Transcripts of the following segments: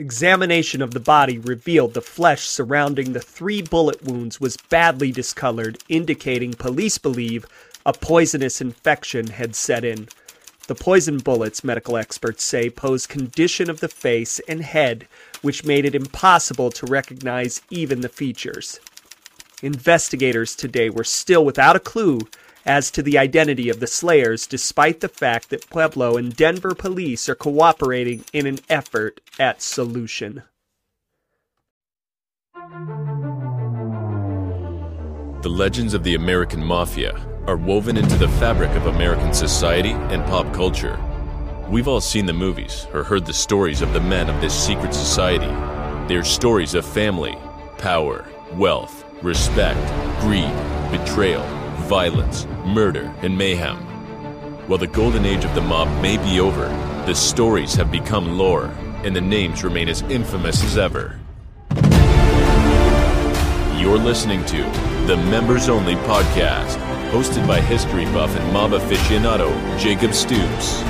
Examination of the body revealed the flesh surrounding the three bullet wounds was badly discolored, indicating police believe a poisonous infection had set in. The poison bullets, medical experts say, pose condition of the face and head, which made it impossible to recognize even the features. Investigators today were still without a clue as to the identity of the slayers, despite the fact that Pueblo and Denver police are cooperating in an effort at solution. The legends of the American Mafia are woven into the fabric of American society and pop culture. We've all seen the movies or heard the stories of the men of this secret society. They're stories of family, power, wealth, respect, greed, betrayal, violence, murder, and mayhem. While the golden age of the mob may be over, the stories have become lore, and the names remain as infamous as ever. You're listening to the Members Only Podcast, hosted by history buff and mob aficionado Jacob Stoops.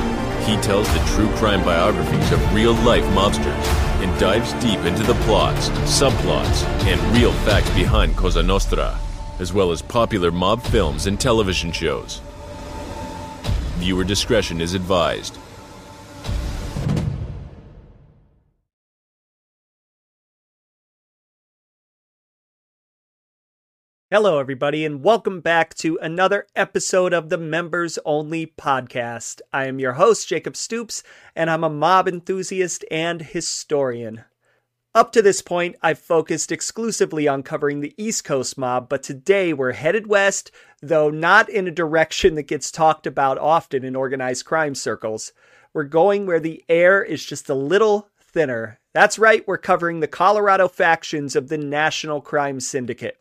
He tells the true crime biographies of real life mobsters and dives deep into the plots, subplots, and real facts behind Cosa Nostra as well as popular mob films and television shows. Viewer discretion is advised. Hello, everybody, and welcome back to another episode of the Members Only Podcast. I am your host, Jacob Stoops, and I'm a mob enthusiast and historian. Up to this point, I've focused exclusively on covering the East Coast mob, but today we're headed west, though not in a direction that gets talked about often in organized crime circles. We're going where the air is just a little thinner. That's right, we're covering the Colorado factions of the National Crime Syndicate.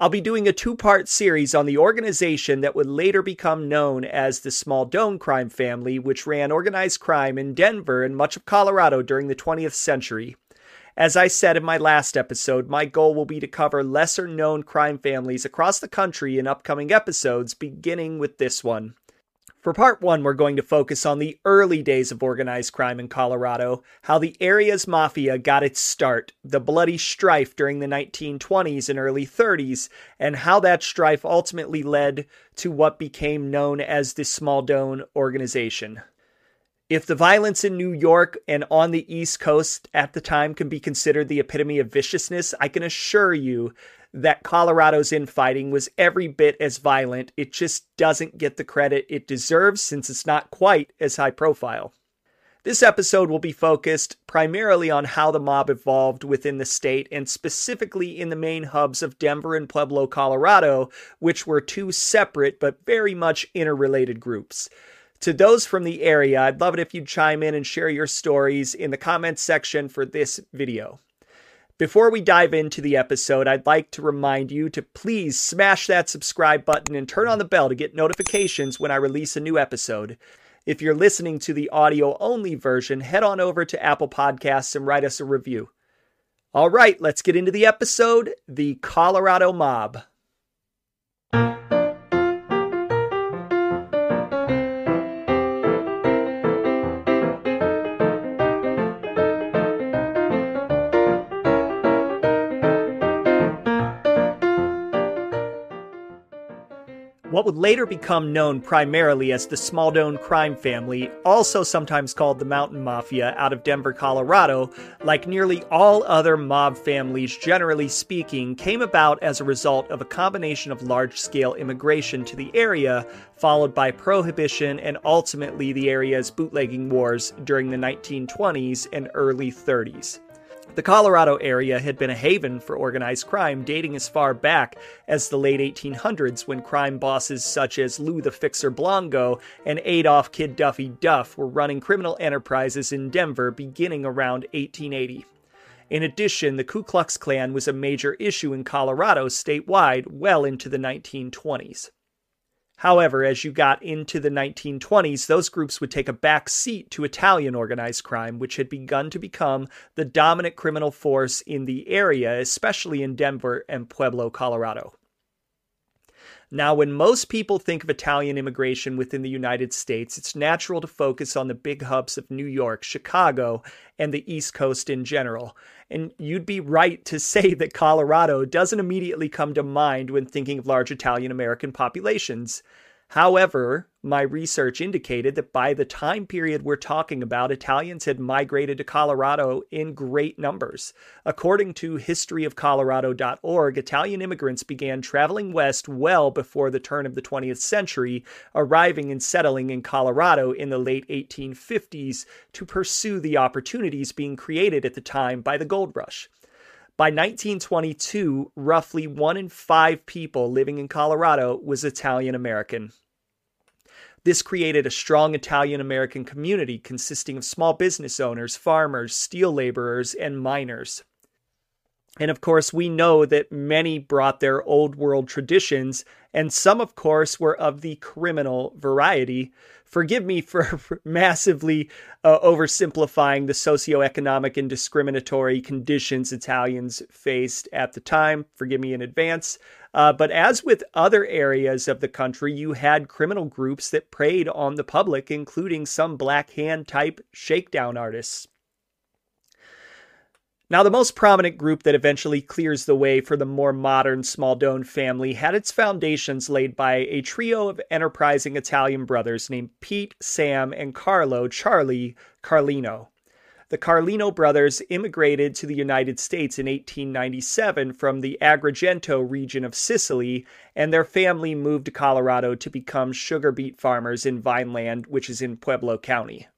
I'll be doing a two part series on the organization that would later become known as the Smaldone crime family, which ran organized crime in Denver and much of Colorado during the 20th century. As I said in my last episode, my goal will be to cover lesser known crime families across the country in upcoming episodes, beginning with this one. For part one, we're going to focus on the early days of organized crime in Colorado, how the area's mafia got its start, the bloody strife during the 1920s and early 30s, and how that strife ultimately led to what became known as the Smaldone organization. If the violence in New York and on the East Coast at the time can be considered the epitome of viciousness, I can assure you that Colorado's infighting was every bit as violent. It just doesn't get the credit it deserves since it's not quite as high profile. This episode will be focused primarily on how the mob evolved within the state and specifically in the main hubs of Denver and Pueblo, Colorado, which were two separate but very much interrelated groups. To those from the area, I'd love it if you'd chime in and share your stories in the comments section for this video. Before we dive into the episode, I'd like to remind you to please smash that subscribe button and turn on the bell to get notifications when I release a new episode. If you're listening to the audio only version, head on over to Apple Podcasts and write us a review. All right, let's get into the episode The Colorado Mob. Would later become known primarily as the Smaldone crime family, also sometimes called the Mountain Mafia, out of Denver, Colorado, like nearly all other mob families generally speaking, came about as a result of a combination of large scale immigration to the area, followed by prohibition and ultimately the area's bootlegging wars during the 1920s and early 30s. The Colorado area had been a haven for organized crime dating as far back as the late 1800s when crime bosses such as Lou the Fixer Blonger and Adolph Kid Duffy Duff were running criminal enterprises in Denver beginning around 1880. In addition, the Ku Klux Klan was a major issue in Colorado statewide well into the 1920s. However, as you got into the 1920s, those groups would take a back seat to Italian organized crime, which had begun to become the dominant criminal force in the area, especially in Denver and Pueblo, Colorado. Now, when most people think of Italian immigration within the United States, it's natural to focus on the big hubs of New York, Chicago, and the East Coast in general. And you'd be right to say that Colorado doesn't immediately come to mind when thinking of large Italian American populations. However, my research indicated that by the time period we're talking about, Italians had migrated to Colorado in great numbers. According to historyofcolorado.org, Italian immigrants began traveling west well before the turn of the 20th century, arriving and settling in Colorado in the late 1850s to pursue the opportunities being created at the time by the gold rush. By 1922, roughly one in five people living in Colorado was Italian American. This created a strong Italian American community consisting of small business owners, farmers, steel laborers, and miners. And of course, we know that many brought their old world traditions, and some, of course, were of the criminal variety, forgive me for massively uh, oversimplifying the socioeconomic and discriminatory conditions Italians faced at the time. Forgive me in advance. Uh, but as with other areas of the country, you had criminal groups that preyed on the public, including some Black Hand type shakedown artists. Now, the most prominent group that eventually clears the way for the more modern Smaldone family had its foundations laid by a trio of enterprising Italian brothers named Pete, Sam, and Carlo Charlie Carlino. The Carlino brothers immigrated to the United States in 1897 from the Agrigento region of Sicily, and their family moved to Colorado to become sugar beet farmers in Vineland, which is in Pueblo County.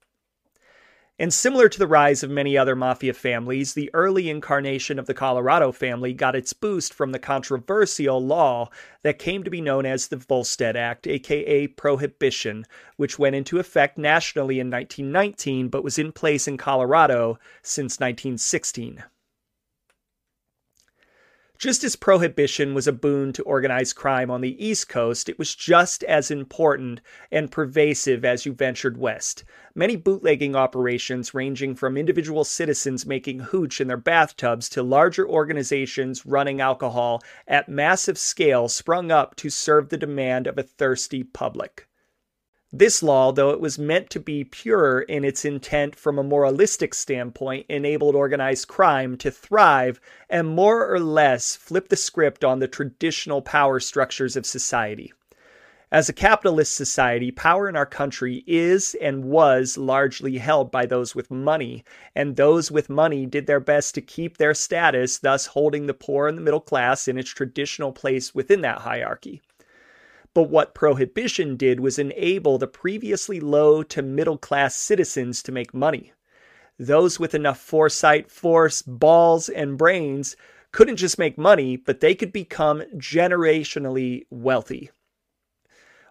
And similar to the rise of many other mafia families, the early incarnation of the Colorado family got its boost from the controversial law that came to be known as the Volstead Act, aka Prohibition, which went into effect nationally in 1919 but was in place in Colorado since 1916. Just as prohibition was a boon to organized crime on the East Coast, it was just as important and pervasive as you ventured west. Many bootlegging operations, ranging from individual citizens making hooch in their bathtubs to larger organizations running alcohol at massive scale, sprung up to serve the demand of a thirsty public. This law, though it was meant to be pure in its intent from a moralistic standpoint, enabled organized crime to thrive and more or less flip the script on the traditional power structures of society. As a capitalist society, power in our country is and was largely held by those with money, and those with money did their best to keep their status, thus holding the poor and the middle class in its traditional place within that hierarchy. But what prohibition did was enable the previously low to middle class citizens to make money. Those with enough foresight, force, balls, and brains couldn't just make money, but they could become generationally wealthy.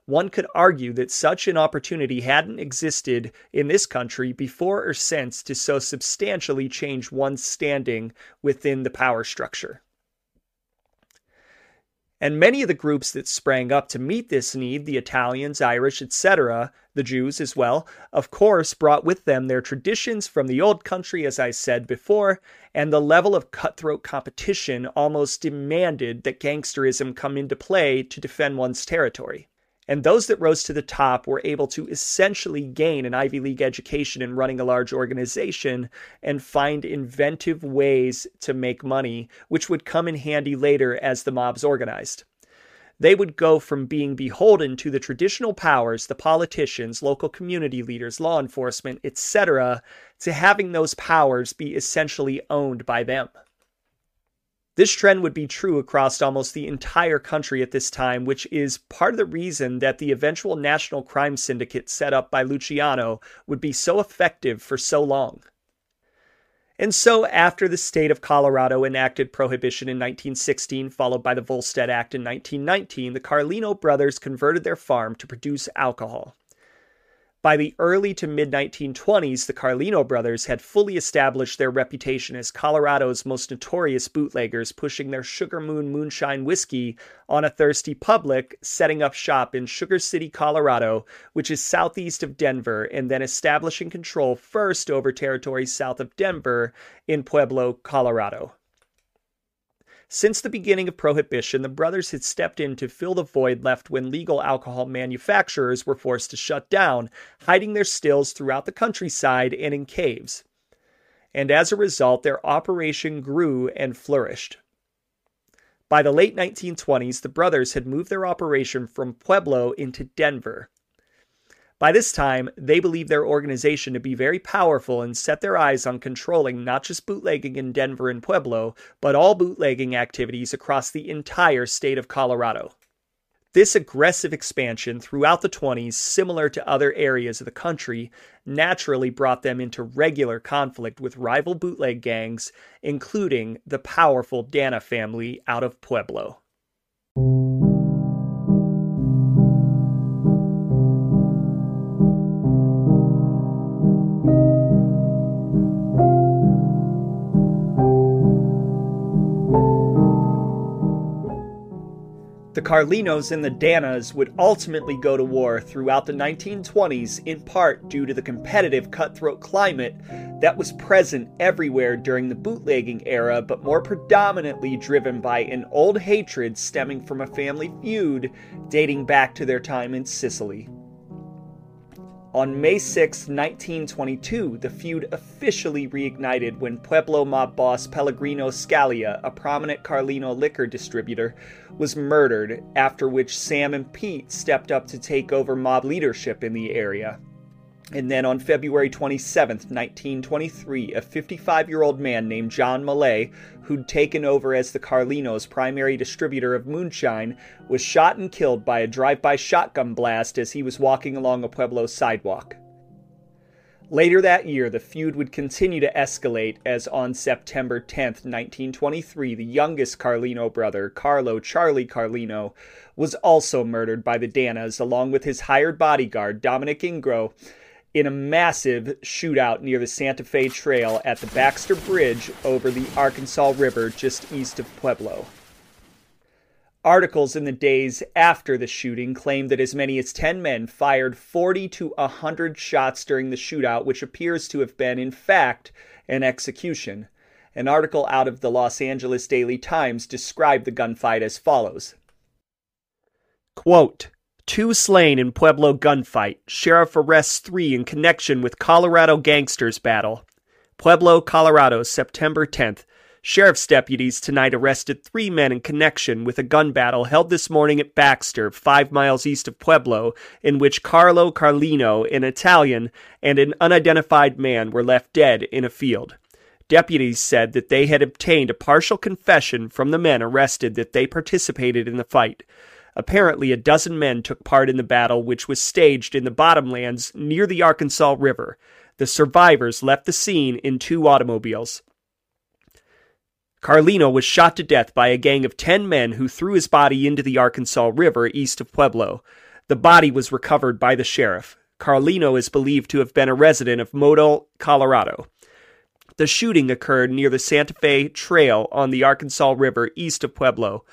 One could argue that such an opportunity hadn't existed in this country before or since to so substantially change one's standing within the power structure. And many of the groups that sprang up to meet this need, the Italians, Irish, etc., the Jews as well, of course, brought with them their traditions from the old country, as I said before, and the level of cutthroat competition almost demanded that gangsterism come into play to defend one's territory. And those that rose to the top were able to essentially gain an Ivy League education in running a large organization and find inventive ways to make money, which would come in handy later as the mobs organized. They would go from being beholden to the traditional powers, the politicians, local community leaders, law enforcement, etc., to having those powers be essentially owned by them. This trend would be true across almost the entire country at this time, which is part of the reason that the eventual national crime syndicate set up by Luciano would be so effective for so long. And so, after the state of Colorado enacted prohibition in 1916, followed by the Volstead Act in 1919, the Carlino brothers converted their farm to produce alcohol. By the early to mid 1920s, the Carlino brothers had fully established their reputation as Colorado's most notorious bootleggers, pushing their Sugar Moon moonshine whiskey on a thirsty public, setting up shop in Sugar City, Colorado, which is southeast of Denver, and then establishing control first over territory south of Denver in Pueblo, Colorado. Since the beginning of Prohibition, the brothers had stepped in to fill the void left when legal alcohol manufacturers were forced to shut down, hiding their stills throughout the countryside and in caves. And as a result, their operation grew and flourished. By the late 1920s, the brothers had moved their operation from Pueblo into Denver. By this time, they believed their organization to be very powerful and set their eyes on controlling not just bootlegging in Denver and Pueblo, but all bootlegging activities across the entire state of Colorado. This aggressive expansion throughout the 20s, similar to other areas of the country, naturally brought them into regular conflict with rival bootleg gangs, including the powerful Danna family out of Pueblo. The Carlinos and the Dannas would ultimately go to war throughout the 1920s, in part due to the competitive cutthroat climate that was present everywhere during the bootlegging era, but more predominantly driven by an old hatred stemming from a family feud dating back to their time in Sicily. On May 6, 1922, the feud officially reignited when Pueblo mob boss Pellegrino Scalia, a prominent Carlino liquor distributor, was murdered, after which Sam and Pete stepped up to take over mob leadership in the area. And then on February 27, 1923, a 55 year old man named John Millay, who'd taken over as the Carlinos' primary distributor of moonshine, was shot and killed by a drive by shotgun blast as he was walking along a Pueblo sidewalk. Later that year, the feud would continue to escalate as on September 10, 1923, the youngest Carlino brother, Carlo Charlie Carlino, was also murdered by the Dannas along with his hired bodyguard, Dominic Ingro, in a massive shootout near the Santa Fe Trail at the Baxter Bridge over the Arkansas River just east of Pueblo. Articles in the days after the shooting claim that as many as 10 men fired 40 to 100 shots during the shootout, which appears to have been, in fact, an execution. An article out of the Los Angeles Daily Times described the gunfight as follows Quote, Two slain in Pueblo gunfight. Sheriff arrests three in connection with Colorado gangsters battle. Pueblo, Colorado, September 10th. Sheriff's deputies tonight arrested three men in connection with a gun battle held this morning at Baxter, five miles east of Pueblo, in which Carlo Carlino, an Italian, and an unidentified man were left dead in a field. Deputies said that they had obtained a partial confession from the men arrested that they participated in the fight. Apparently, a dozen men took part in the battle, which was staged in the bottomlands near the Arkansas River. The survivors left the scene in two automobiles. Carlino was shot to death by a gang of 10 men who threw his body into the Arkansas River east of Pueblo. The body was recovered by the sheriff. Carlino is believed to have been a resident of Model, Colorado. The shooting occurred near the Santa Fe Trail on the Arkansas River east of Pueblo.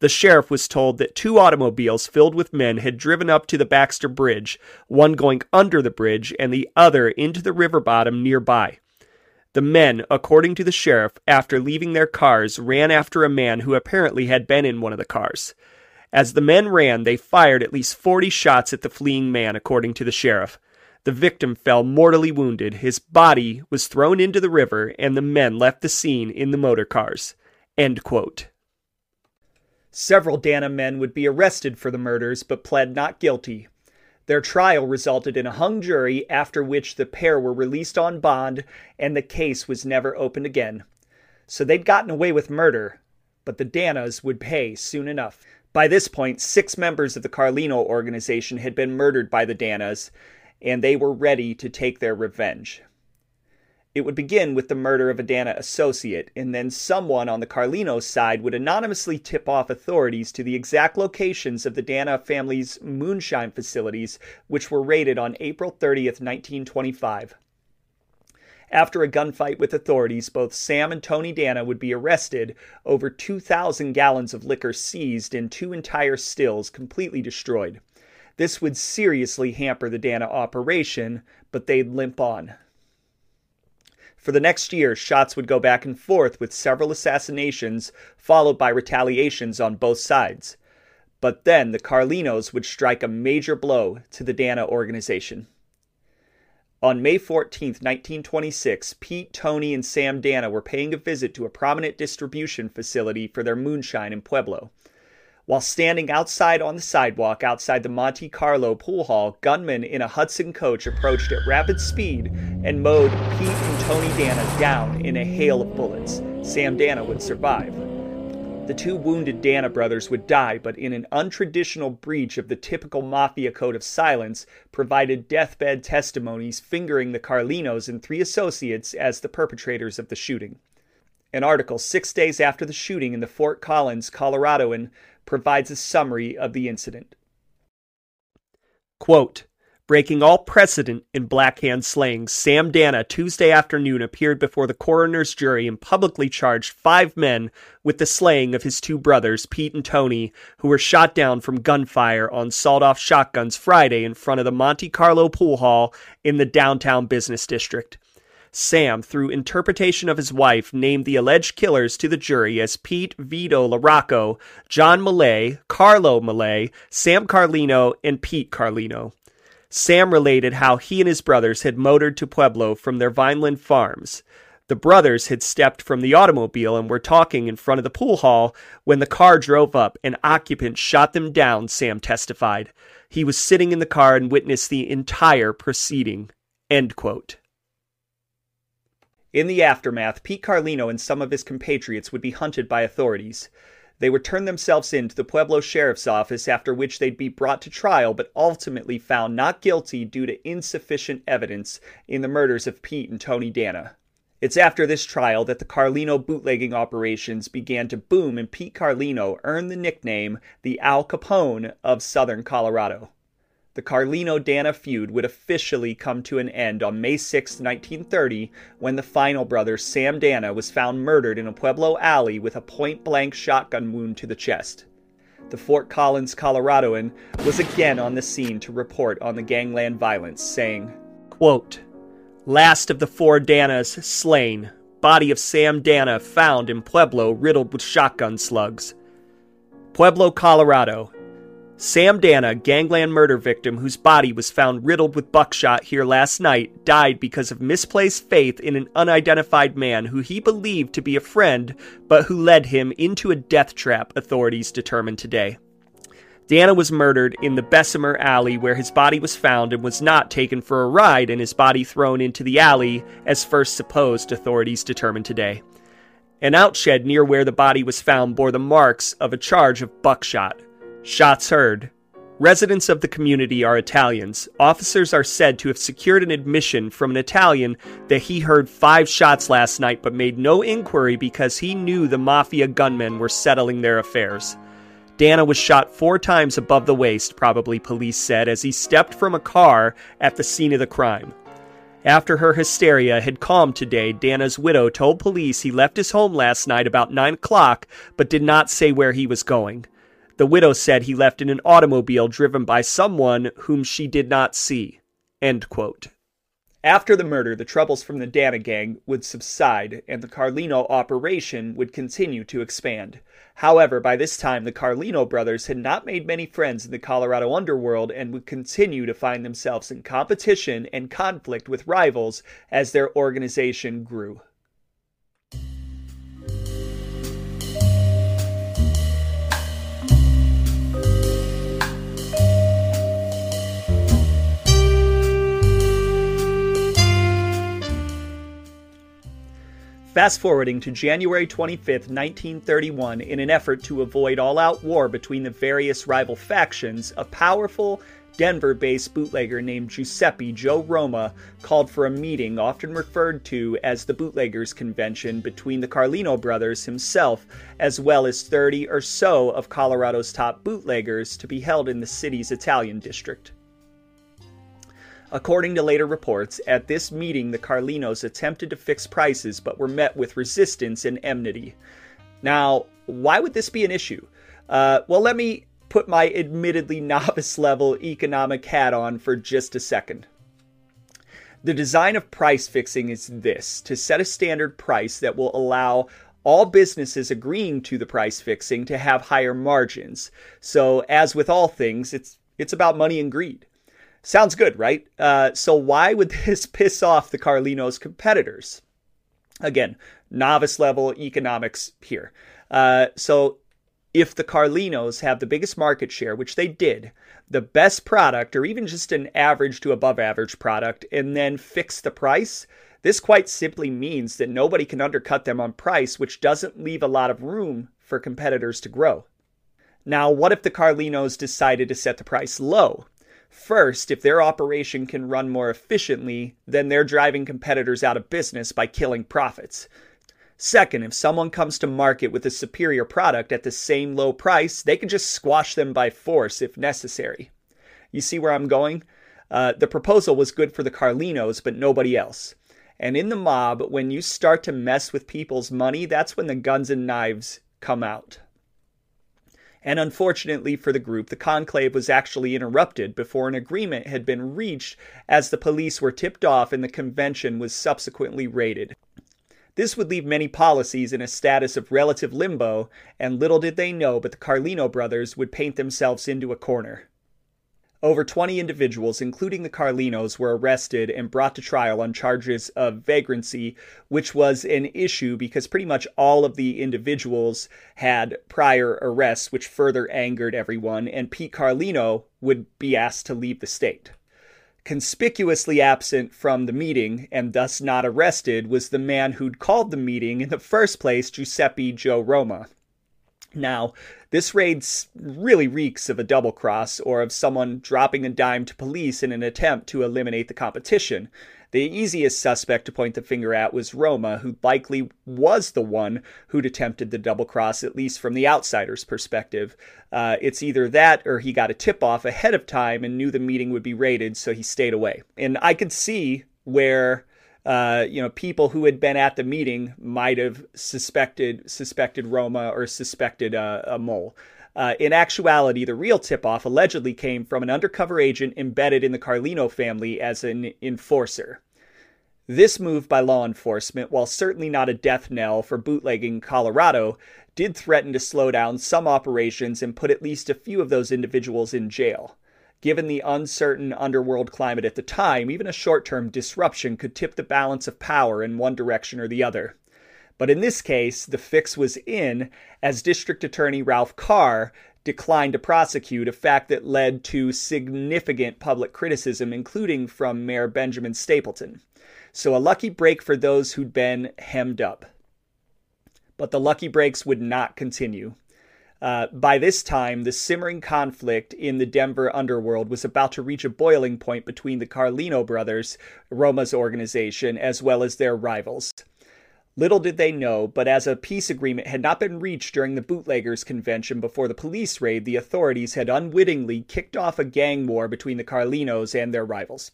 The sheriff was told that two automobiles filled with men had driven up to the Baxter Bridge, one going under the bridge and the other into the river bottom nearby. The men, according to the sheriff, after leaving their cars, ran after a man who apparently had been in one of the cars. As the men ran, they fired at least 40 shots at the fleeing man, according to the sheriff. The victim fell mortally wounded. His body was thrown into the river, and the men left the scene in the motor cars. End quote. Several Danna men would be arrested for the murders but pled not guilty. Their trial resulted in a hung jury, after which the pair were released on bond and the case was never opened again. So they'd gotten away with murder, but the Dannas would pay soon enough. By this point, six members of the Carlino organization had been murdered by the Dannas, and they were ready to take their revenge. It would begin with the murder of a Danna associate, and then someone on the Carlino side would anonymously tip off authorities to the exact locations of the Danna family's moonshine facilities, which were raided on April 30th, 1925. After a gunfight with authorities, both Sam and Tony Danna would be arrested, over 2,000 gallons of liquor seized, and two entire stills completely destroyed. This would seriously hamper the Danna operation, but they'd limp on. For the next year, shots would go back and forth with several assassinations, followed by retaliations on both sides. But then the Carlinos would strike a major blow to the Danna organization. On May 14, 1926, Pete, Tony, and Sam Danna were paying a visit to a prominent distribution facility for their moonshine in Pueblo. While standing outside on the sidewalk outside the Monte Carlo pool hall, gunmen in a Hudson coach approached at rapid speed and mowed Pete and Tony Danna down in a hail of bullets. Sam Danna would survive. The two wounded Danna brothers would die, but in an untraditional breach of the typical mafia code of silence, provided deathbed testimonies fingering the Carlinos and three associates as the perpetrators of the shooting. An article six days after the shooting in the Fort Collins, Coloradoan, provides a summary of the incident. Quote, Breaking all precedent in Black Hand slayings, Sam Danna Tuesday afternoon appeared before the coroner's jury and publicly charged five men with the slaying of his two brothers, Pete and Tony, who were shot down from gunfire on sawed off shotguns Friday in front of the Monte Carlo pool hall in the downtown business district. Sam, through interpretation of his wife, named the alleged killers to the jury as Pete Vito Larocco, John Millay, Carlo Millay, Sam Carlino, and Pete Carlino. Sam related how he and his brothers had motored to Pueblo from their Vineland farms. The brothers had stepped from the automobile and were talking in front of the pool hall when the car drove up and occupants shot them down, Sam testified. He was sitting in the car and witnessed the entire proceeding. End quote. In the aftermath, Pete Carlino and some of his compatriots would be hunted by authorities. They would turn themselves in to the Pueblo Sheriff's Office, after which they'd be brought to trial, but ultimately found not guilty due to insufficient evidence in the murders of Pete and Tony Danna. It's after this trial that the Carlino bootlegging operations began to boom, and Pete Carlino earned the nickname the Al Capone of Southern Colorado. The Carlino Danna feud would officially come to an end on May 6, 1930, when the final brother, Sam Danna, was found murdered in a Pueblo alley with a point blank shotgun wound to the chest. The Fort Collins Coloradoan was again on the scene to report on the gangland violence, saying, Quote, Last of the four Dannas slain, body of Sam Danna found in Pueblo riddled with shotgun slugs. Pueblo, Colorado, Sam Danna, gangland murder victim whose body was found riddled with buckshot here last night, died because of misplaced faith in an unidentified man who he believed to be a friend, but who led him into a death trap, authorities determined today. Danna was murdered in the Bessemer Alley where his body was found and was not taken for a ride and his body thrown into the alley, as first supposed, authorities determined today. An outshed near where the body was found bore the marks of a charge of buckshot. Shots heard. Residents of the community are Italians. Officers are said to have secured an admission from an Italian that he heard five shots last night but made no inquiry because he knew the mafia gunmen were settling their affairs. Danna was shot four times above the waist, probably police said, as he stepped from a car at the scene of the crime. After her hysteria had calmed today, Danna's widow told police he left his home last night about 9 o'clock but did not say where he was going. The widow said he left in an automobile driven by someone whom she did not see. After the murder, the troubles from the Danna gang would subside and the Carlino operation would continue to expand. However, by this time, the Carlino brothers had not made many friends in the Colorado underworld and would continue to find themselves in competition and conflict with rivals as their organization grew. Fast forwarding to January 25, 1931, in an effort to avoid all out war between the various rival factions, a powerful Denver based bootlegger named Giuseppe Joe Roma called for a meeting, often referred to as the Bootleggers Convention, between the Carlino brothers himself, as well as 30 or so of Colorado's top bootleggers, to be held in the city's Italian district. According to later reports, at this meeting the Carlinos attempted to fix prices but were met with resistance and enmity. Now, why would this be an issue? Uh, well, let me put my admittedly novice level economic hat on for just a second. The design of price fixing is this to set a standard price that will allow all businesses agreeing to the price fixing to have higher margins. So, as with all things, it's, it's about money and greed. Sounds good, right? Uh, so, why would this piss off the Carlinos' competitors? Again, novice level economics here. Uh, so, if the Carlinos have the biggest market share, which they did, the best product, or even just an average to above average product, and then fix the price, this quite simply means that nobody can undercut them on price, which doesn't leave a lot of room for competitors to grow. Now, what if the Carlinos decided to set the price low? First, if their operation can run more efficiently, then they're driving competitors out of business by killing profits. Second, if someone comes to market with a superior product at the same low price, they can just squash them by force if necessary. You see where I'm going? Uh, the proposal was good for the Carlinos, but nobody else. And in the mob, when you start to mess with people's money, that's when the guns and knives come out. And unfortunately for the group, the conclave was actually interrupted before an agreement had been reached as the police were tipped off and the convention was subsequently raided. This would leave many policies in a status of relative limbo, and little did they know, but the Carlino brothers would paint themselves into a corner. Over 20 individuals, including the Carlinos, were arrested and brought to trial on charges of vagrancy, which was an issue because pretty much all of the individuals had prior arrests, which further angered everyone, and Pete Carlino would be asked to leave the state. Conspicuously absent from the meeting and thus not arrested was the man who'd called the meeting in the first place, Giuseppe Joe Roma. Now, this raid really reeks of a double cross or of someone dropping a dime to police in an attempt to eliminate the competition. The easiest suspect to point the finger at was Roma, who likely was the one who'd attempted the double cross, at least from the outsider's perspective. Uh, it's either that or he got a tip off ahead of time and knew the meeting would be raided, so he stayed away. And I could see where. Uh, you know, people who had been at the meeting might have suspected suspected Roma or suspected uh, a mole. Uh, in actuality, the real tip off allegedly came from an undercover agent embedded in the Carlino family as an enforcer. This move by law enforcement, while certainly not a death knell for bootlegging Colorado, did threaten to slow down some operations and put at least a few of those individuals in jail. Given the uncertain underworld climate at the time, even a short term disruption could tip the balance of power in one direction or the other. But in this case, the fix was in, as District Attorney Ralph Carr declined to prosecute, a fact that led to significant public criticism, including from Mayor Benjamin Stapleton. So, a lucky break for those who'd been hemmed up. But the lucky breaks would not continue. Uh, by this time, the simmering conflict in the Denver underworld was about to reach a boiling point between the Carlino brothers, Roma's organization, as well as their rivals. Little did they know, but as a peace agreement had not been reached during the bootleggers convention before the police raid, the authorities had unwittingly kicked off a gang war between the Carlinos and their rivals.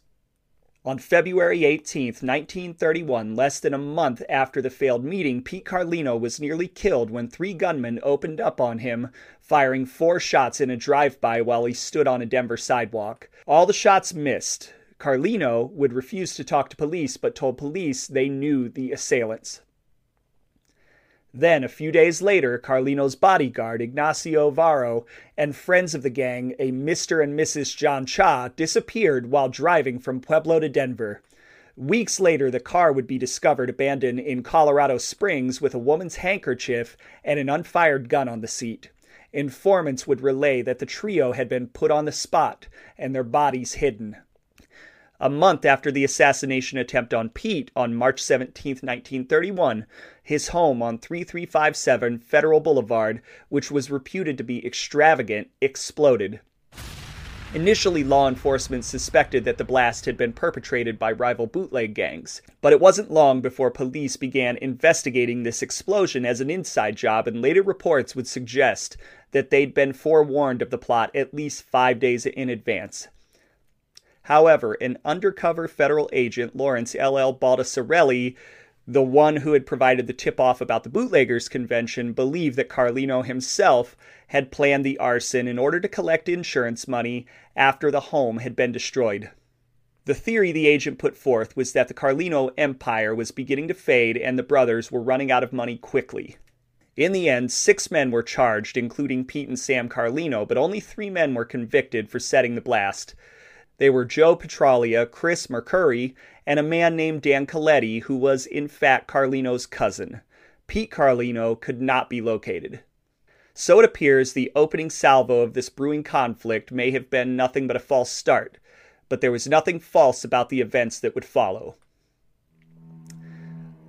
On February 18, 1931, less than a month after the failed meeting, Pete Carlino was nearly killed when three gunmen opened up on him, firing four shots in a drive by while he stood on a Denver sidewalk. All the shots missed. Carlino would refuse to talk to police, but told police they knew the assailants. Then, a few days later, Carlino's bodyguard, Ignacio Varro, and friends of the gang, a Mr. and Mrs. John Cha, disappeared while driving from Pueblo to Denver. Weeks later, the car would be discovered abandoned in Colorado Springs with a woman's handkerchief and an unfired gun on the seat. Informants would relay that the trio had been put on the spot and their bodies hidden. A month after the assassination attempt on Pete on March 17, 1931, his home on 3357 Federal Boulevard, which was reputed to be extravagant, exploded. Initially, law enforcement suspected that the blast had been perpetrated by rival bootleg gangs, but it wasn't long before police began investigating this explosion as an inside job, and later reports would suggest that they'd been forewarned of the plot at least five days in advance. However, an undercover federal agent, Lawrence L.L. Baldessarelli, the one who had provided the tip off about the bootleggers convention believed that Carlino himself had planned the arson in order to collect insurance money after the home had been destroyed. The theory the agent put forth was that the Carlino empire was beginning to fade and the brothers were running out of money quickly. In the end, six men were charged, including Pete and Sam Carlino, but only three men were convicted for setting the blast. They were Joe Petralia, Chris Mercuri, and a man named Dan Coletti, who was in fact Carlino's cousin. Pete Carlino could not be located. So it appears the opening salvo of this brewing conflict may have been nothing but a false start, but there was nothing false about the events that would follow.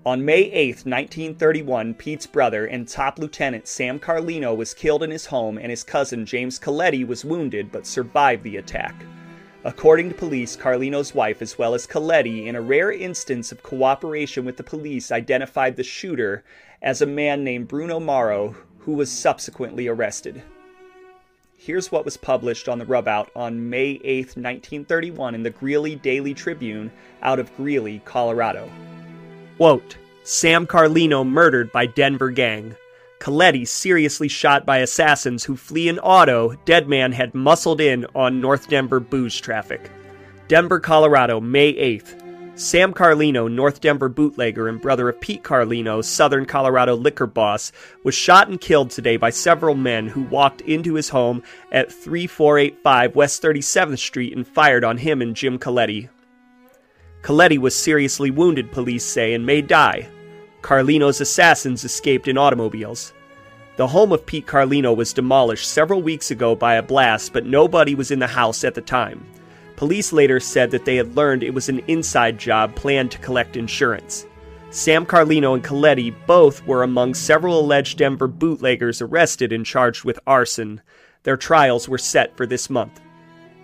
On May 8, 1931, Pete's brother and top lieutenant Sam Carlino was killed in his home, and his cousin James Coletti was wounded but survived the attack. According to police, Carlino's wife, as well as Coletti, in a rare instance of cooperation with the police, identified the shooter as a man named Bruno Mauro, who was subsequently arrested. Here's what was published on the rubout on May 8, 1931, in the Greeley Daily Tribune out of Greeley, Colorado. Quote Sam Carlino murdered by Denver gang. Coletti seriously shot by assassins who flee in auto, dead man had muscled in on North Denver booze traffic. Denver, Colorado, May 8th. Sam Carlino, North Denver bootlegger and brother of Pete Carlino, Southern Colorado liquor boss, was shot and killed today by several men who walked into his home at 3485 West 37th Street and fired on him and Jim Coletti. Coletti was seriously wounded, police say, and may die. Carlino's assassins escaped in automobiles. The home of Pete Carlino was demolished several weeks ago by a blast, but nobody was in the house at the time. Police later said that they had learned it was an inside job planned to collect insurance. Sam Carlino and Coletti both were among several alleged Denver bootleggers arrested and charged with arson. Their trials were set for this month.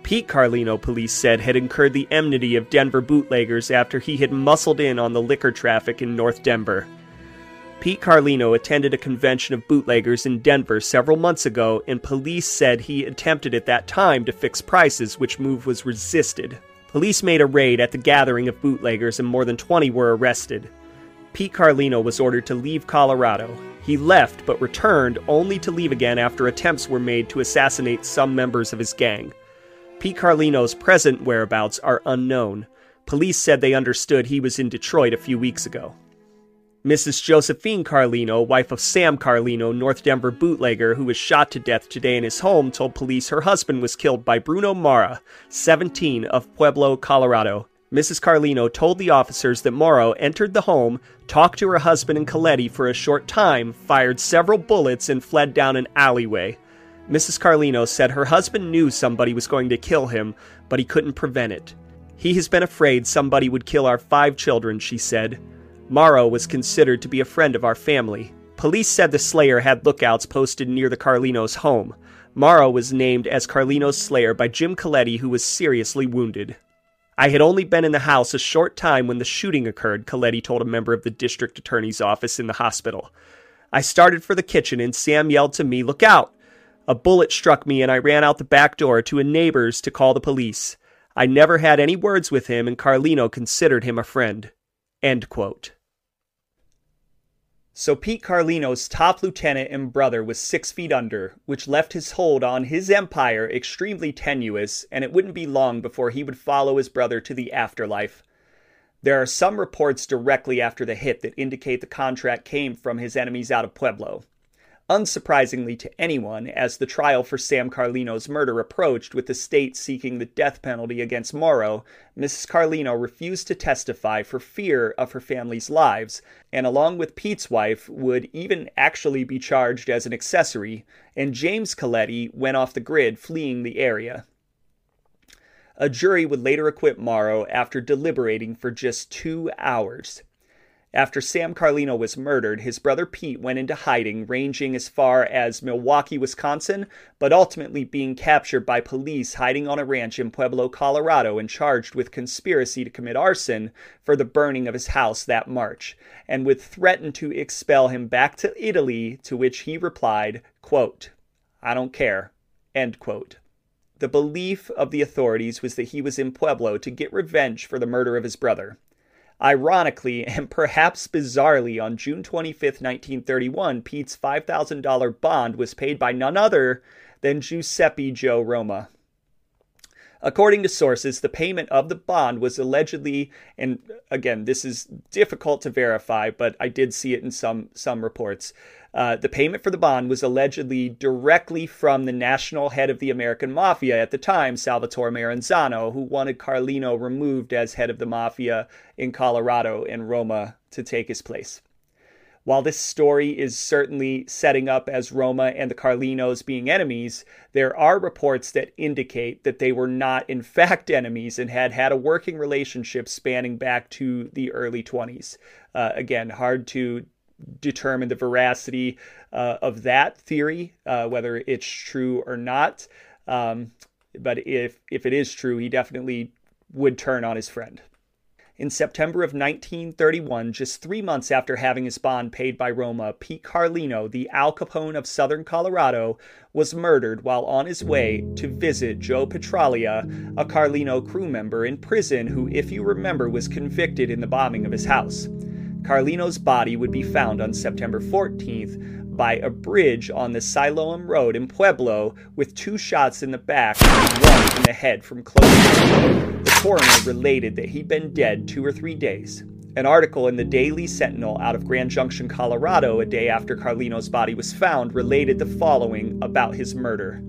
Pete Carlino, police said, had incurred the enmity of Denver bootleggers after he had muscled in on the liquor traffic in North Denver. Pete Carlino attended a convention of bootleggers in Denver several months ago, and police said he attempted at that time to fix prices, which move was resisted. Police made a raid at the gathering of bootleggers, and more than 20 were arrested. Pete Carlino was ordered to leave Colorado. He left, but returned only to leave again after attempts were made to assassinate some members of his gang. Pete Carlino's present whereabouts are unknown. Police said they understood he was in Detroit a few weeks ago. Mrs. Josephine Carlino, wife of Sam Carlino, North Denver bootlegger who was shot to death today in his home, told police her husband was killed by Bruno Mara, 17, of Pueblo, Colorado. Mrs. Carlino told the officers that Morrow entered the home, talked to her husband and Coletti for a short time, fired several bullets, and fled down an alleyway. Mrs. Carlino said her husband knew somebody was going to kill him, but he couldn't prevent it. He has been afraid somebody would kill our five children, she said. Morrow was considered to be a friend of our family. Police said the slayer had lookouts posted near the Carlinos' home. Morrow was named as Carlino's slayer by Jim Coletti, who was seriously wounded. I had only been in the house a short time when the shooting occurred, Coletti told a member of the district attorney's office in the hospital. I started for the kitchen and Sam yelled to me, Look out! A bullet struck me and I ran out the back door to a neighbor's to call the police. I never had any words with him and Carlino considered him a friend. End quote. So Pete Carlino's top lieutenant and brother was six feet under, which left his hold on his empire extremely tenuous, and it wouldn't be long before he would follow his brother to the afterlife. There are some reports directly after the hit that indicate the contract came from his enemies out of Pueblo. Unsurprisingly to anyone, as the trial for Sam Carlino's murder approached with the state seeking the death penalty against Morrow, Mrs. Carlino refused to testify for fear of her family's lives, and along with Pete's wife, would even actually be charged as an accessory, and James Coletti went off the grid fleeing the area. A jury would later acquit Morrow after deliberating for just two hours. After Sam Carlino was murdered, his brother Pete went into hiding, ranging as far as Milwaukee, Wisconsin, but ultimately being captured by police hiding on a ranch in Pueblo, Colorado, and charged with conspiracy to commit arson for the burning of his house that March, and would threaten to expel him back to Italy, to which he replied, quote, I don't care, end quote. The belief of the authorities was that he was in Pueblo to get revenge for the murder of his brother. Ironically, and perhaps bizarrely, on June 25, 1931, Pete's $5,000 bond was paid by none other than Giuseppe Joe Roma. According to sources, the payment of the bond was allegedly, and again, this is difficult to verify, but I did see it in some some reports. Uh, the payment for the bond was allegedly directly from the national head of the American Mafia at the time, Salvatore Maranzano, who wanted Carlino removed as head of the Mafia in Colorado and Roma to take his place. While this story is certainly setting up as Roma and the Carlinos being enemies, there are reports that indicate that they were not, in fact, enemies and had had a working relationship spanning back to the early 20s. Uh, again, hard to determine the veracity uh, of that theory, uh, whether it's true or not. Um, but if if it is true, he definitely would turn on his friend. In September of 1931, just three months after having his bond paid by Roma, Pete Carlino, the Al Capone of southern Colorado, was murdered while on his way to visit Joe Petralia, a Carlino crew member in prison who, if you remember, was convicted in the bombing of his house. Carlino's body would be found on September 14th by a bridge on the Siloam Road in Pueblo with two shots in the back and one in the head from close. range. The coroner related that he'd been dead two or three days. An article in the Daily Sentinel out of Grand Junction, Colorado, a day after Carlino's body was found, related the following about his murder.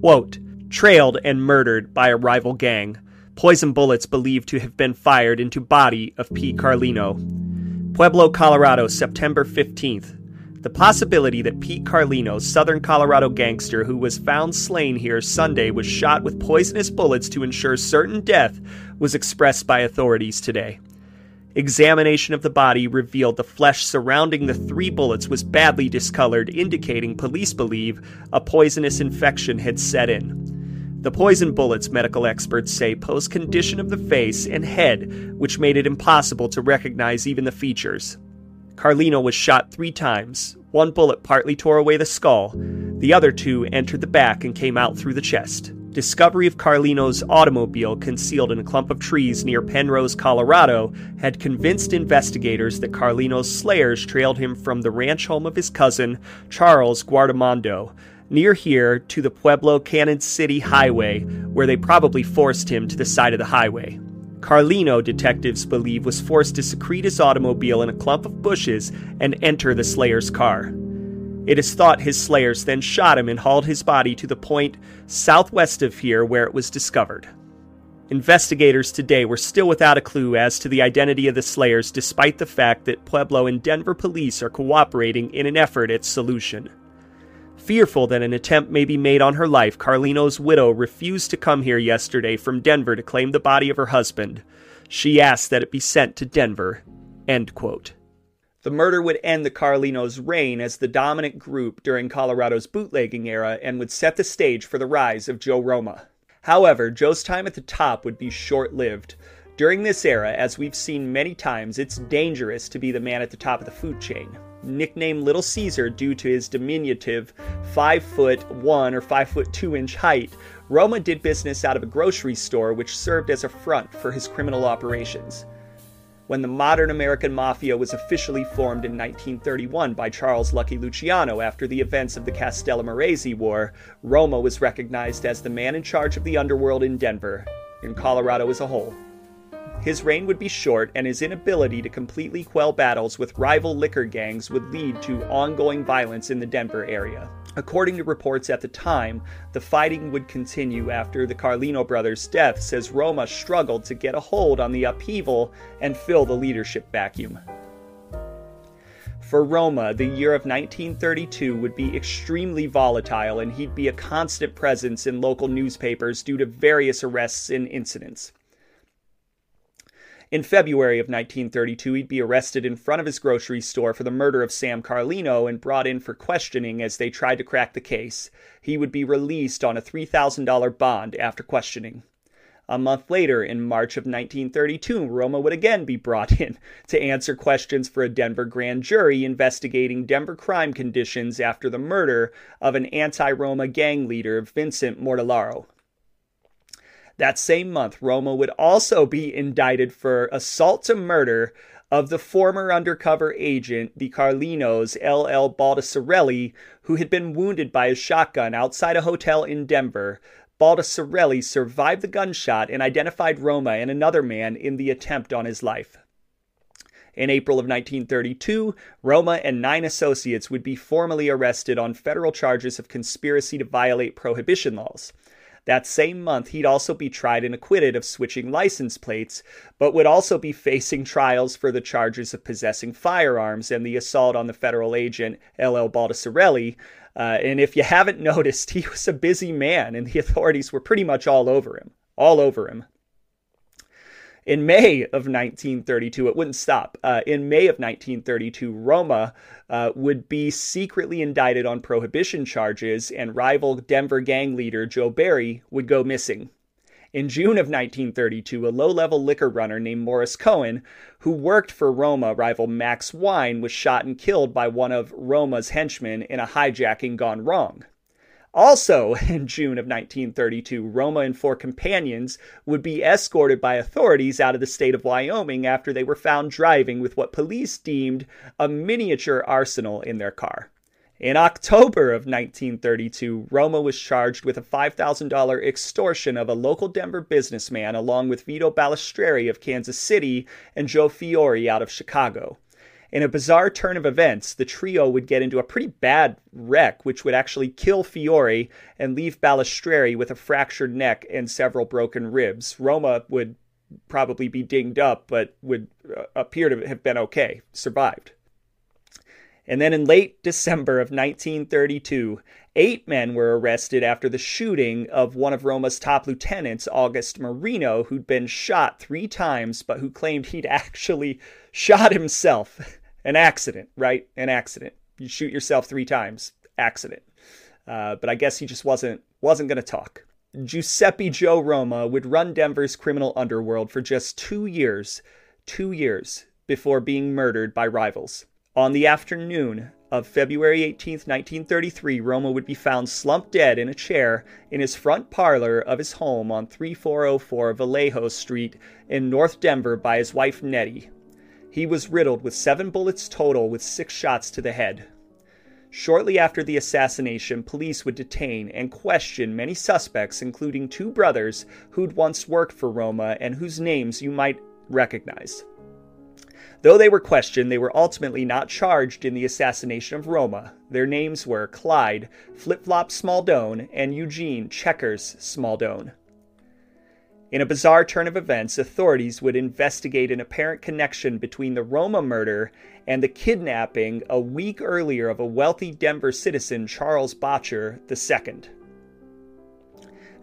Quote, trailed and murdered by a rival gang. Poison bullets believed to have been fired into body of P. Carlino. Pueblo, Colorado, September 15th. The possibility that Pete Carlino, Southern Colorado gangster who was found slain here Sunday, was shot with poisonous bullets to ensure certain death was expressed by authorities today. Examination of the body revealed the flesh surrounding the three bullets was badly discolored, indicating police believe a poisonous infection had set in. The poison bullets, medical experts say, pose condition of the face and head, which made it impossible to recognize even the features. Carlino was shot three times. One bullet partly tore away the skull. The other two entered the back and came out through the chest. Discovery of Carlino's automobile concealed in a clump of trees near Penrose, Colorado, had convinced investigators that Carlino's slayers trailed him from the ranch home of his cousin, Charles Guardamondo, near here to the Pueblo Cañon City Highway, where they probably forced him to the side of the highway. Carlino, detectives believe, was forced to secrete his automobile in a clump of bushes and enter the Slayer's car. It is thought his slayers then shot him and hauled his body to the point southwest of here where it was discovered. Investigators today were still without a clue as to the identity of the slayers, despite the fact that Pueblo and Denver police are cooperating in an effort at solution. Fearful that an attempt may be made on her life, Carlino's widow refused to come here yesterday from Denver to claim the body of her husband. She asked that it be sent to Denver. The murder would end the Carlinos' reign as the dominant group during Colorado's bootlegging era and would set the stage for the rise of Joe Roma. However, Joe's time at the top would be short lived. During this era, as we've seen many times, it's dangerous to be the man at the top of the food chain nicknamed Little Caesar due to his diminutive 5 foot 1 or 5 foot 2 inch height, Roma did business out of a grocery store which served as a front for his criminal operations. When the modern American Mafia was officially formed in 1931 by Charles Lucky Luciano after the events of the Castellammarese War, Roma was recognized as the man in charge of the underworld in Denver, in Colorado as a whole. His reign would be short, and his inability to completely quell battles with rival liquor gangs would lead to ongoing violence in the Denver area. According to reports at the time, the fighting would continue after the Carlino brothers' deaths as Roma struggled to get a hold on the upheaval and fill the leadership vacuum. For Roma, the year of 1932 would be extremely volatile and he'd be a constant presence in local newspapers due to various arrests and incidents. In February of 1932, he'd be arrested in front of his grocery store for the murder of Sam Carlino and brought in for questioning as they tried to crack the case. He would be released on a $3,000 bond after questioning. A month later, in March of 1932, Roma would again be brought in to answer questions for a Denver grand jury investigating Denver crime conditions after the murder of an anti Roma gang leader, Vincent Mortellaro. That same month, Roma would also be indicted for assault to murder of the former undercover agent, the Carlinos L.L. Baldessarelli, who had been wounded by a shotgun outside a hotel in Denver. Baldessarelli survived the gunshot and identified Roma and another man in the attempt on his life. In April of 1932, Roma and nine associates would be formally arrested on federal charges of conspiracy to violate prohibition laws. That same month, he'd also be tried and acquitted of switching license plates, but would also be facing trials for the charges of possessing firearms and the assault on the federal agent L.L. Baldessarelli. Uh, and if you haven't noticed, he was a busy man, and the authorities were pretty much all over him. All over him. In May of 1932, it wouldn't stop. Uh, in May of 1932, Roma uh, would be secretly indicted on prohibition charges, and rival Denver gang leader Joe Barry would go missing. In June of 1932, a low level liquor runner named Morris Cohen, who worked for Roma rival Max Wine, was shot and killed by one of Roma's henchmen in a hijacking gone wrong. Also, in June of 1932, Roma and four companions would be escorted by authorities out of the state of Wyoming after they were found driving with what police deemed a miniature arsenal in their car. In October of 1932, Roma was charged with a $5,000 extortion of a local Denver businessman along with Vito Balistreri of Kansas City and Joe Fiore out of Chicago. In a bizarre turn of events, the trio would get into a pretty bad wreck, which would actually kill Fiore and leave Balistreri with a fractured neck and several broken ribs. Roma would probably be dinged up, but would uh, appear to have been okay, survived. And then in late December of 1932, eight men were arrested after the shooting of one of Roma's top lieutenants, August Marino, who'd been shot three times, but who claimed he'd actually shot himself. An accident, right? An accident. You shoot yourself three times. Accident. Uh, but I guess he just wasn't wasn't going to talk. Giuseppe Joe Roma would run Denver's criminal underworld for just two years, two years before being murdered by rivals. On the afternoon of February 18, 1933, Roma would be found slumped dead in a chair in his front parlor of his home on 3404 Vallejo Street in North Denver by his wife Nettie. He was riddled with seven bullets total, with six shots to the head. Shortly after the assassination, police would detain and question many suspects, including two brothers who'd once worked for Roma and whose names you might recognize. Though they were questioned, they were ultimately not charged in the assassination of Roma. Their names were Clyde Flip Flop Smaldone and Eugene Checkers Smaldone. In a bizarre turn of events, authorities would investigate an apparent connection between the Roma murder and the kidnapping a week earlier of a wealthy Denver citizen, Charles Boettcher II.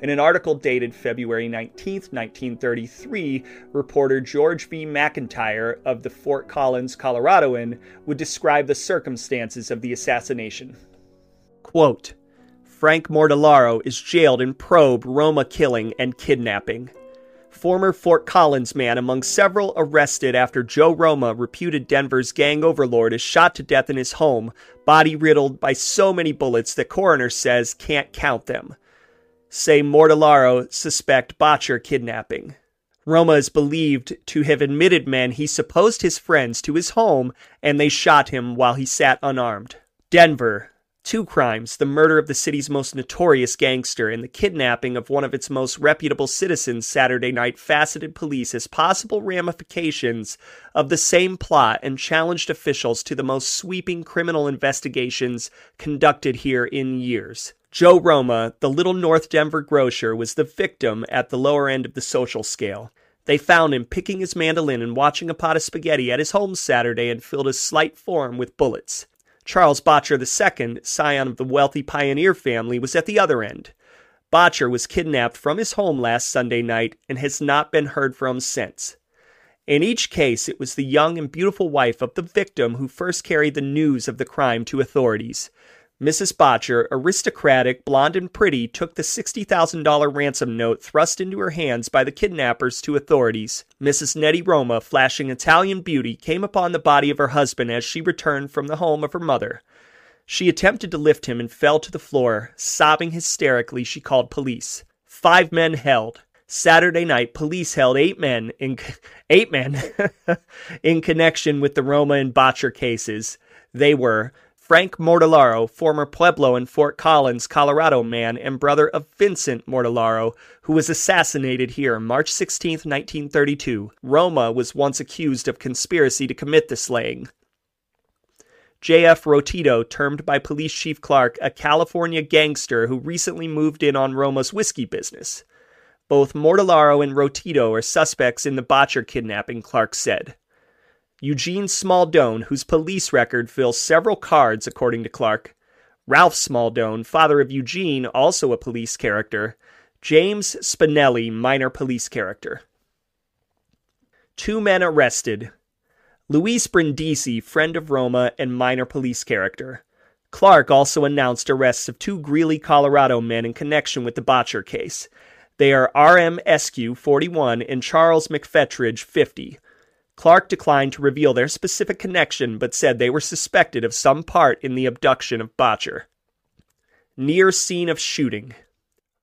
In an article dated February 19, 1933, reporter George V. McIntyre of the Fort Collins Coloradoan would describe the circumstances of the assassination. Quote, Frank Mortellaro is jailed in probe Roma killing and kidnapping. Former Fort Collins man among several arrested after Joe Roma, reputed Denver's gang overlord, is shot to death in his home, body riddled by so many bullets that coroner says can't count them. Say Mortellaro suspect Boettcher kidnapping. Roma is believed to have admitted men he supposed his friends to his home and they shot him while he sat unarmed. Denver, two crimes the murder of the city's most notorious gangster and the kidnapping of one of its most reputable citizens Saturday night faceted police as possible ramifications of the same plot and challenged officials to the most sweeping criminal investigations conducted here in years. Joe Roma, the little North Denver grocer, was the victim at the lower end of the social scale. They found him picking his mandolin and watching a pot of spaghetti at his home Saturday and filled his slight form with bullets. Charles Boettcher II, scion of the wealthy pioneer family, was at the other end. Boettcher was kidnapped from his home last Sunday night and has not been heard from since. In each case, it was the young and beautiful wife of the victim who first carried the news of the crime to authorities. Mrs. Boettcher, aristocratic, blonde, and pretty, took the $60,000 ransom note thrust into her hands by the kidnappers to authorities. Mrs. Nettie Roma, flashing Italian beauty, came upon the body of her husband as she returned from the home of her mother. She attempted to lift him and fell to the floor. Sobbing hysterically, she called police. Five men held. Saturday night, police held eight men in eight men in connection with the Roma and Boettcher cases. They were Frank Mortellaro, former Pueblo and Fort Collins, Colorado man and brother of Vincent Mortellaro, who was assassinated here March 16, 1932. Roma was once accused of conspiracy to commit the slaying. J.F. Rotito, termed by Police Chief Clark a California gangster who recently moved in on Roma's whiskey business. Both Mortellaro and Rotito are suspects in the Boettcher kidnapping, Clark said. Eugene Smaldone, whose police record fills several cards, according to Clark. Ralph Smaldone, father of Eugene, also a police character. James Spinelli, minor police character. Two men arrested. Luis Brindisi, friend of Roma and minor police character. Clark also announced arrests of two Greeley, Colorado men in connection with the Boettcher case. They are R.M. Eskew, 41, and Charles McFetridge, 50. Clark declined to reveal their specific connection, but said they were suspected of some part in the abduction of Boettcher. Near scene of shooting.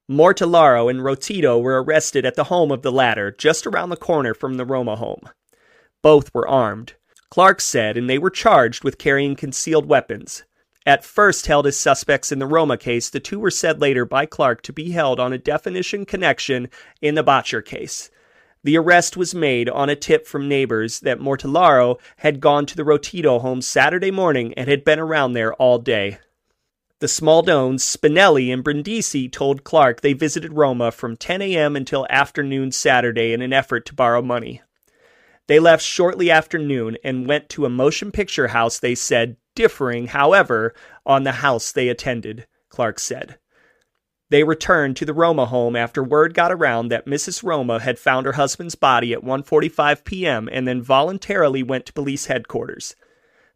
Mortellaro and Rotito were arrested at the home of the latter, just around the corner from the Roma home. Both were armed. Clark said, and they were charged with carrying concealed weapons. At first held as suspects in the Roma case, the two were said later by Clark to be held on a definition connection in the Boettcher case. The arrest was made on a tip from neighbors that Mortellaro had gone to the Rotito home Saturday morning and had been around there all day. The Smaldones, Spinelli, and Brindisi told Clark they visited Roma from 10 a.m. until afternoon Saturday in an effort to borrow money. They left shortly after noon and went to a motion picture house they said, differing, however, on the house they attended, Clark said. They returned to the Roma home after word got around that Mrs. Roma had found her husband's body at 1:45 p.m. and then voluntarily went to police headquarters.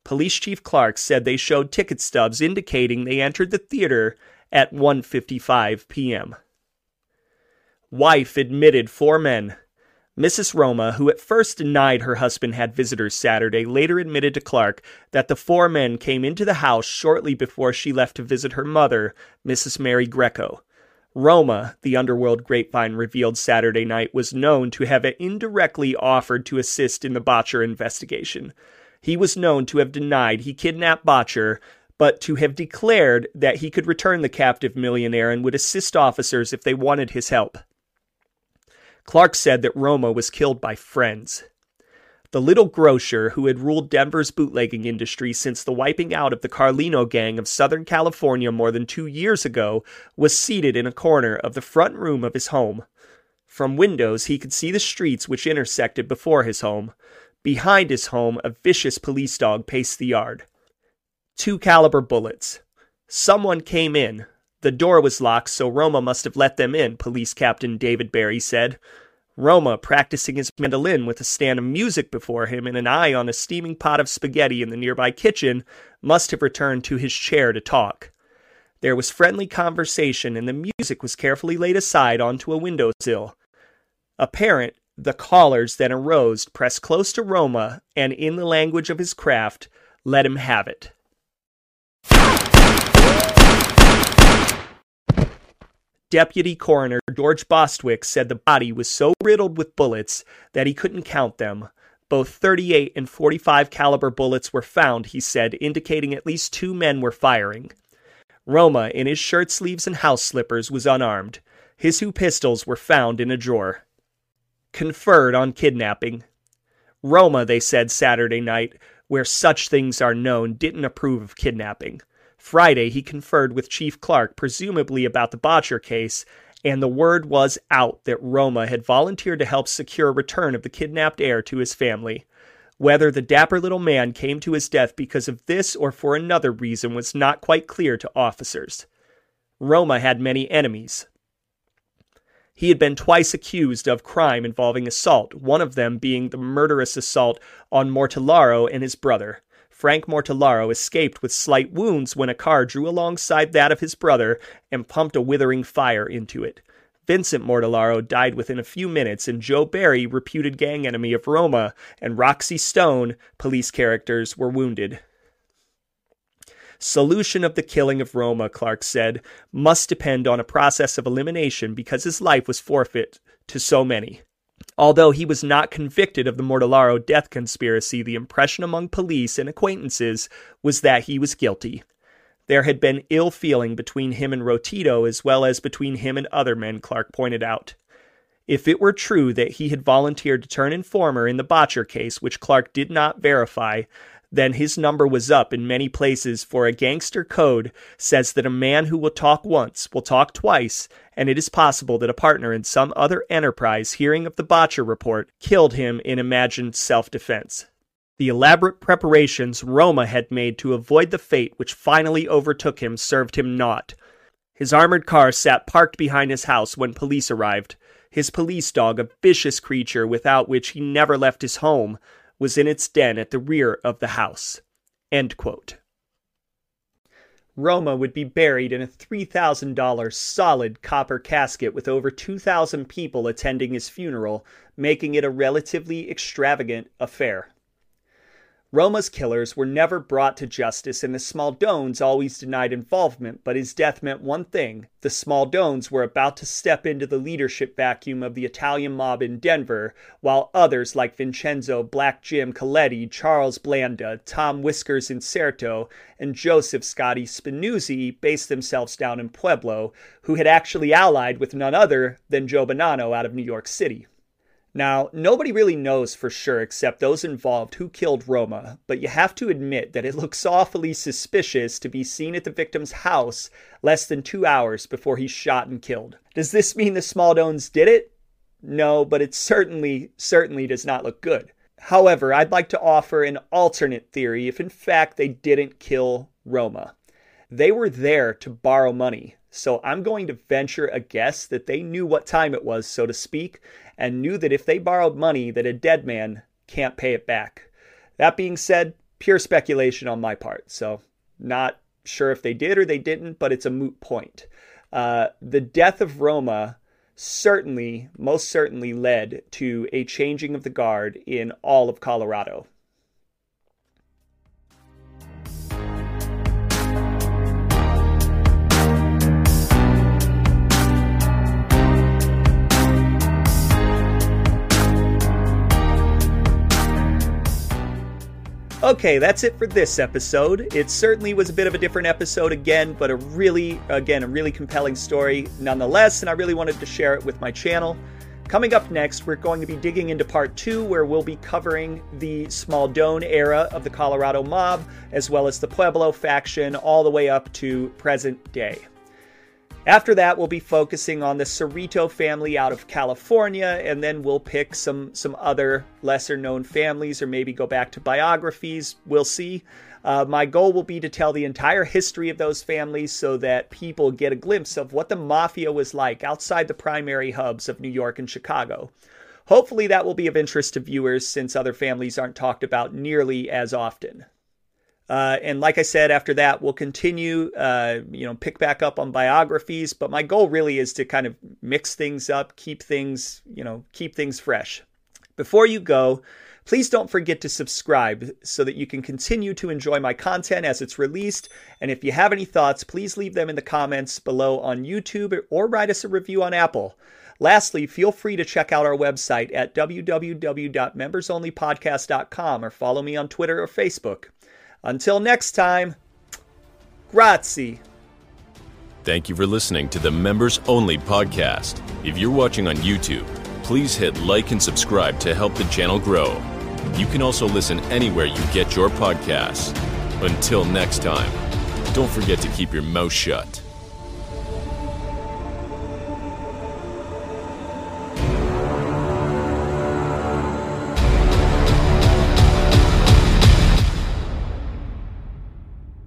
Police Chief Clark said they showed ticket stubs indicating they entered the theater at 1:55 p.m. Wife admitted four men. Mrs. Roma, who at first denied her husband had visitors Saturday, later admitted to Clark that the four men came into the house shortly before she left to visit her mother, Mrs. Mary Greco. Roma, the underworld grapevine revealed Saturday night, was known to have indirectly offered to assist in the Boettcher investigation. He was known to have denied he kidnapped Boettcher, but to have declared that he could return the captive millionaire and would assist officers if they wanted his help. Clark said that Roma was killed by friends. The little grocer who had ruled Denver's bootlegging industry since the wiping out of the Carlino gang of Southern California more than two years ago was seated in a corner of the front room of his home. From windows, he could see the streets which intersected before his home. Behind his home, a vicious police dog paced the yard. Two caliber bullets. Someone came in. The door was locked, so Roma must have let them in, Police Captain David Barry said. Roma, practicing his mandolin with a stand of music before him and an eye on a steaming pot of spaghetti in the nearby kitchen, must have returned to his chair to talk. There was friendly conversation, and the music was carefully laid aside onto a window sill. Apparent, the callers then arose, pressed close to Roma, and in the language of his craft, let him have it. Deputy Coroner George Bostwick said the body was so riddled with bullets that he couldn't count them. Both 38 and 45 caliber bullets were found, he said, indicating at least two men were firing. Roma, in his shirt sleeves and house slippers, was unarmed. His two pistols were found in a drawer. Conferred on kidnapping. Roma, they said Saturday night, where such things are known, didn't approve of kidnapping. Friday, he conferred with Chief Clark, presumably about the Boettcher case, and the word was out that Roma had volunteered to help secure return of the kidnapped heir to his family. Whether the dapper little man came to his death because of this or for another reason was not quite clear to officers. Roma had many enemies. He had been twice accused of crime involving assault, one of them being the murderous assault on Mortellaro and his brother. Frank Mortellaro escaped with slight wounds when a car drew alongside that of his brother and pumped a withering fire into it. Vincent Mortellaro died within a few minutes, and Joe Barry, reputed gang enemy of Roma, and Roxy Stone, police characters, were wounded. Solution of the killing of Roma, Clark said, must depend on a process of elimination because his life was forfeit to so many. Although he was not convicted of the Mortellaro death conspiracy, the impression among police and acquaintances was that he was guilty. There had been ill feeling between him and Rotito as well as between him and other men, Clark pointed out. If it were true that he had volunteered to turn informer in the Boettcher case, which Clark did not verify, then his number was up in many places, for a gangster code says that a man who will talk once will talk twice, and it is possible that a partner in some other enterprise hearing of the Boettcher report killed him in imagined self defense. The elaborate preparations Roma had made to avoid the fate which finally overtook him served him naught. His armored car sat parked behind his house when police arrived. His police dog, a vicious creature without which he never left his home, was in its den at the rear of the house. Roma would be buried in a $3,000 solid copper casket with over 2,000 people attending his funeral, making it a relatively extravagant affair. Roma's killers were never brought to justice, and the Small Smaldones always denied involvement, but his death meant one thing. The Small Smaldones were about to step into the leadership vacuum of the Italian mob in Denver, while others like Vincenzo Black Jim Coletti, Charles Blanda, Tom Whiskers Incerto, and Joseph Scotti Spinuzzi based themselves down in Pueblo, who had actually allied with none other than Joe Bonanno out of New York City. Now, nobody really knows for sure except those involved who killed Roma, but you have to admit that it looks awfully suspicious to be seen at the victim's house less than two hours before he's shot and killed. Does this mean the Smaldones did it? No, but it certainly, certainly does not look good. However, I'd like to offer an alternate theory if in fact they didn't kill Roma. They were there to borrow money, so I'm going to venture a guess that they knew what time it was, so to speak, and knew that if they borrowed money that a dead man can't pay it back. That being said, pure speculation on my part. So not sure if they did or they didn't, but it's a moot point. Uh, the death of Roma certainly, most certainly led to a changing of the guard in all of Colorado. Okay, that's it for this episode. It certainly was a bit of a different episode again, but a really, again, a really compelling story nonetheless, and I really wanted to share it with my channel. Coming up next, we're going to be digging into part two, where we'll be covering the Smaldone era of the Colorado mob, as well as the Pueblo faction, all the way up to present day. After that, we'll be focusing on the Cerrito family out of California, and then we'll pick some some other lesser known families, or maybe go back to biographies. We'll see. Uh, my goal will be to tell the entire history of those families so that people get a glimpse of what the mafia was like outside the primary hubs of New York and Chicago. Hopefully, that will be of interest to viewers since other families aren't talked about nearly as often. Uh, and like I said, after that, we'll continue, uh, you know, pick back up on biographies. But my goal really is to kind of mix things up, keep things, you know, keep things fresh. Before you go, please don't forget to subscribe so that you can continue to enjoy my content as it's released. And if you have any thoughts, please leave them in the comments below on YouTube or write us a review on Apple. Lastly, feel free to check out our website at www.membersonlypodcast.com or follow me on Twitter or Facebook. Until next time, grazie. Thank you for listening to the Members Only podcast. If you're watching on YouTube, please hit like and subscribe to help the channel grow. You can also listen anywhere you get your podcasts. Until next time, don't forget to keep your mouth shut.